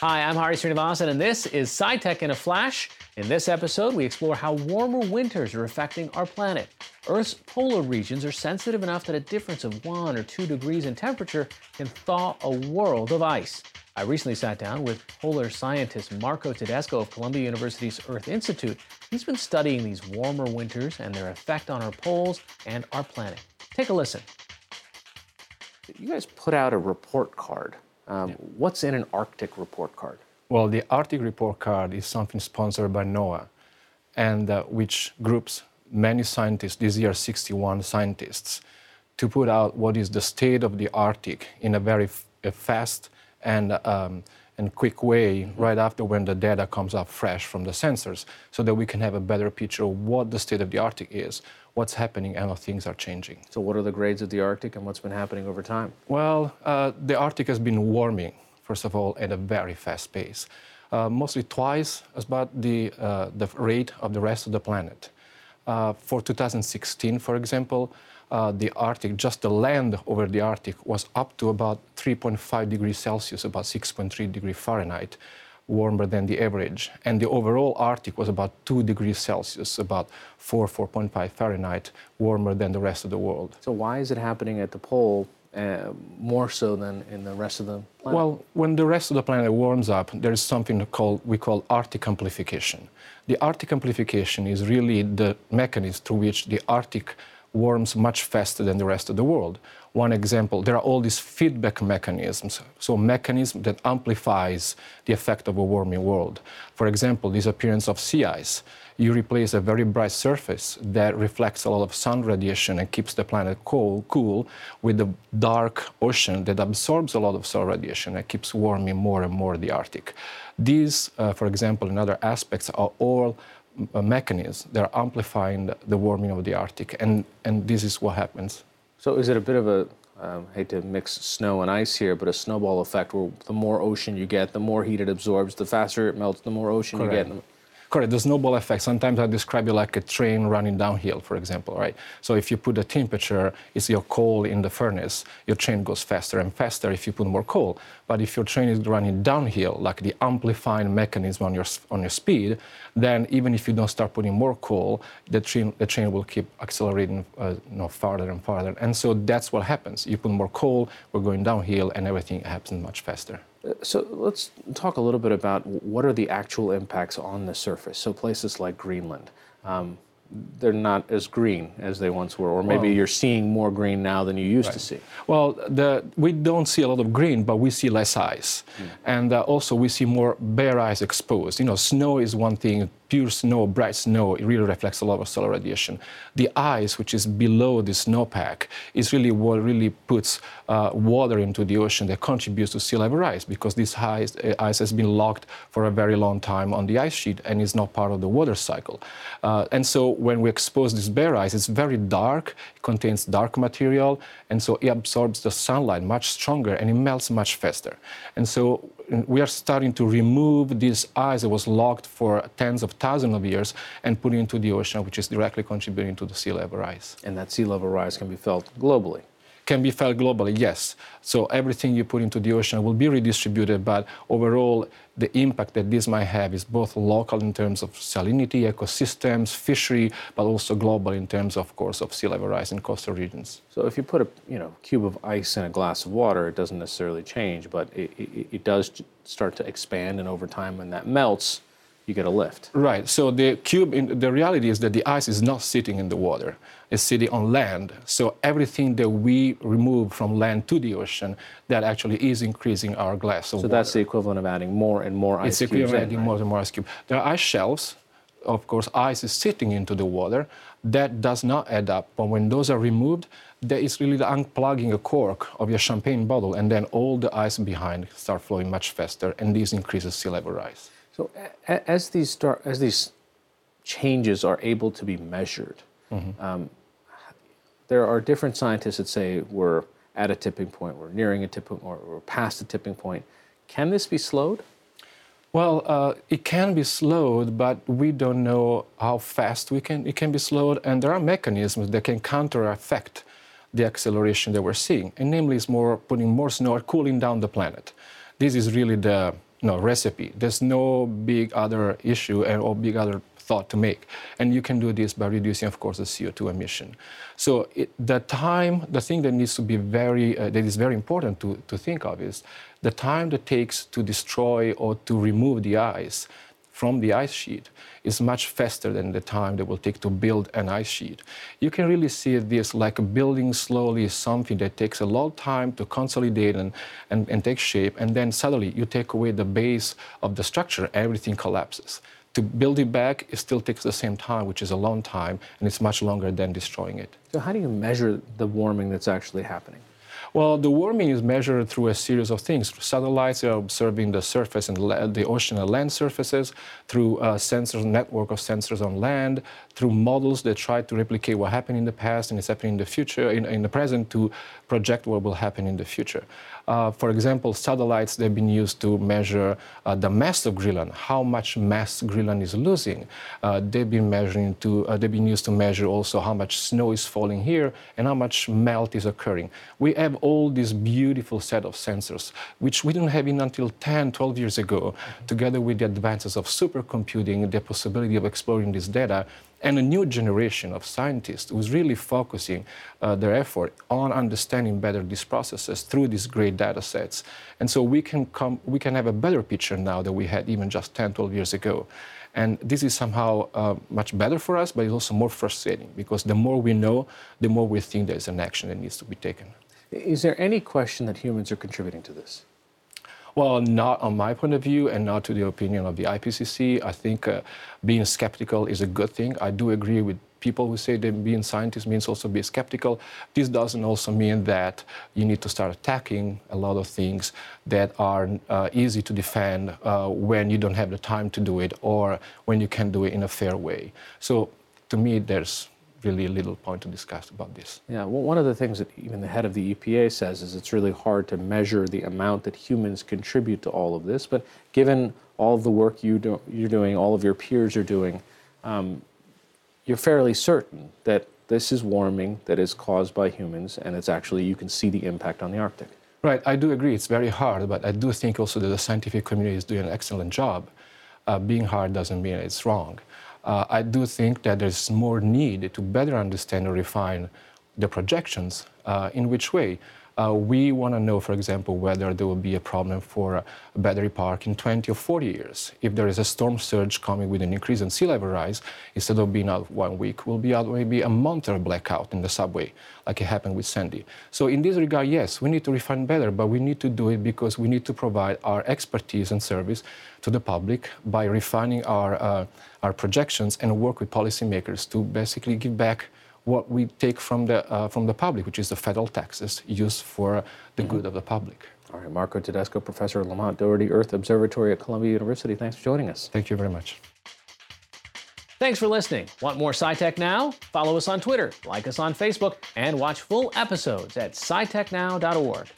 Hi, I'm Hari Sreenivasan, and this is SciTech in a Flash. In this episode, we explore how warmer winters are affecting our planet. Earth's polar regions are sensitive enough that a difference of one or two degrees in temperature can thaw a world of ice. I recently sat down with polar scientist Marco Tedesco of Columbia University's Earth Institute. He's been studying these warmer winters and their effect on our poles and our planet. Take a listen. You guys put out a report card um, yeah. What's in an Arctic report card? Well, the Arctic report card is something sponsored by NOAA, and uh, which groups many scientists, this year 61 scientists, to put out what is the state of the Arctic in a very f- fast and um, and quick way right after when the data comes up fresh from the sensors so that we can have a better picture of what the state of the Arctic is, what's happening, and how things are changing. So, what are the grades of the Arctic and what's been happening over time? Well, uh, the Arctic has been warming, first of all, at a very fast pace, uh, mostly twice as about the, uh, the rate of the rest of the planet. Uh, for 2016, for example, uh, the Arctic, just the land over the Arctic, was up to about 3.5 degrees Celsius, about 6.3 degrees Fahrenheit, warmer than the average. And the overall Arctic was about 2 degrees Celsius, about 4, 4.5 Fahrenheit, warmer than the rest of the world. So, why is it happening at the pole uh, more so than in the rest of the planet? Well, when the rest of the planet warms up, there is something called we call Arctic amplification. The Arctic amplification is really the mechanism through which the Arctic warms much faster than the rest of the world. One example, there are all these feedback mechanisms, so mechanism that amplifies the effect of a warming world. For example, disappearance of sea ice. You replace a very bright surface that reflects a lot of sun radiation and keeps the planet cool, cool with a dark ocean that absorbs a lot of solar radiation and keeps warming more and more the Arctic. These, uh, for example, and other aspects are all mechanisms that are amplifying the warming of the Arctic, and, and this is what happens. So, is it a bit of a um, hate to mix snow and ice here, but a snowball effect where the more ocean you get, the more heat it absorbs, the faster it melts, the more ocean Correct. you get. Correct. The snowball effect. Sometimes I describe it like a train running downhill, for example, right? So if you put a temperature, it's your coal in the furnace, your train goes faster and faster if you put more coal. But if your train is running downhill, like the amplifying mechanism on your on your speed, then even if you don't start putting more coal, the train the train will keep accelerating, uh, you know, farther and farther. And so that's what happens. You put more coal, we're going downhill, and everything happens much faster. So let's talk a little bit about what are the actual impacts on the surface. So places like Greenland, um, they're not as green as they once were, or maybe well, you're seeing more green now than you used right. to see. Well, the, we don't see a lot of green, but we see less ice, mm. and uh, also we see more bare ice exposed. You know, snow is one thing pure snow, bright snow, it really reflects a lot of solar radiation. The ice, which is below the snowpack, is really what really puts uh, water into the ocean that contributes to sea level rise because this ice, uh, ice, has been locked for a very long time on the ice sheet and is not part of the water cycle. Uh, and so when we expose this bare ice, it's very dark, it contains dark material, and so it absorbs the sunlight much stronger and it melts much faster. And so we are starting to remove this ice that was locked for tens of thousands of years and put into the ocean, which is directly contributing to the sea level rise. And that sea level rise can be felt globally can be felt globally, yes. So everything you put into the ocean will be redistributed, but overall, the impact that this might have is both local in terms of salinity, ecosystems, fishery, but also global in terms, of course, of sea level rise in coastal regions. So if you put a you know cube of ice in a glass of water, it doesn't necessarily change, but it, it, it does start to expand, and over time, when that melts, you get a lift. Right. So the cube, in, the reality is that the ice is not sitting in the water; it's sitting on land. So everything that we remove from land to the ocean, that actually is increasing our glass. so water. that's the equivalent of adding more and more ice it's cubes. It's equivalent of adding more and more ice cubes. There are ice shelves. Of course, ice is sitting into the water. That does not add up. But when those are removed, there is really the unplugging a cork of your champagne bottle, and then all the ice behind start flowing much faster, and this increases sea level rise. So as these start, as these changes are able to be measured, mm-hmm. um, there are different scientists that say we're at a tipping point, we're nearing a tipping, point, or we're past the tipping point. Can this be slowed? Well, uh, it can be slowed, but we don't know how fast we can. It can be slowed, and there are mechanisms that can counter effect the acceleration that we're seeing, and namely, is more putting more snow or cooling down the planet. This is really the no recipe. There's no big other issue or big other thought to make. And you can do this by reducing, of course, the CO2 emission. So it, the time, the thing that needs to be very, uh, that is very important to, to think of is the time that takes to destroy or to remove the ice from the ice sheet is much faster than the time that will take to build an ice sheet. You can really see this like building slowly something that takes a long time to consolidate and, and, and take shape, and then suddenly you take away the base of the structure, everything collapses. To build it back, it still takes the same time, which is a long time, and it's much longer than destroying it. So, how do you measure the warming that's actually happening? Well, the warming is measured through a series of things. Satellites are observing the surface and the ocean and land surfaces, through a sensors network of sensors on land, through models that try to replicate what happened in the past and is happening in the future, in, in the present, to project what will happen in the future. Uh, for example, satellites they've been used to measure uh, the mass of Greenland, how much mass Greenland is losing. Uh, they've been measuring to uh, they've been used to measure also how much snow is falling here and how much melt is occurring. We have all this beautiful set of sensors, which we didn't have in until 10, 12 years ago, mm-hmm. together with the advances of supercomputing, the possibility of exploring this data and a new generation of scientists who's really focusing uh, their effort on understanding better these processes through these great data sets. And so we can, come, we can have a better picture now than we had even just 10, 12 years ago. And this is somehow uh, much better for us, but it's also more frustrating because the more we know, the more we think there's an action that needs to be taken. Is there any question that humans are contributing to this? Well, not on my point of view and not to the opinion of the IPCC. I think uh, being skeptical is a good thing. I do agree with people who say that being scientist means also be skeptical. This doesn't also mean that you need to start attacking a lot of things that are uh, easy to defend uh, when you don't have the time to do it or when you can do it in a fair way. So to me, there's really little point to discuss about this. Yeah, well, one of the things that even the head of the EPA says is it's really hard to measure the amount that humans contribute to all of this. But given all of the work you do, you're doing, all of your peers are doing, um, you're fairly certain that this is warming that is caused by humans, and it's actually you can see the impact on the Arctic. Right, I do agree. It's very hard, but I do think also that the scientific community is doing an excellent job. Uh, being hard doesn't mean it's wrong uh, I do think that there's more need to better understand and refine the projections. Uh, in which way? Uh, we want to know, for example, whether there will be a problem for a battery park in 20 or 40 years. If there is a storm surge coming with an increase in sea level rise, instead of being out one week, will be out maybe a month or blackout in the subway, like it happened with Sandy. So in this regard, yes, we need to refine better, but we need to do it because we need to provide our expertise and service to the public by refining our, uh, our projections and work with policymakers to basically give back what we take from the, uh, from the public, which is the federal taxes used for the mm-hmm. good of the public. All right, Marco Tedesco, professor at Lamont Doherty Earth Observatory at Columbia University. Thanks for joining us. Thank you very much. Thanks for listening. Want more SciTech Now? Follow us on Twitter, like us on Facebook, and watch full episodes at scitechnow.org.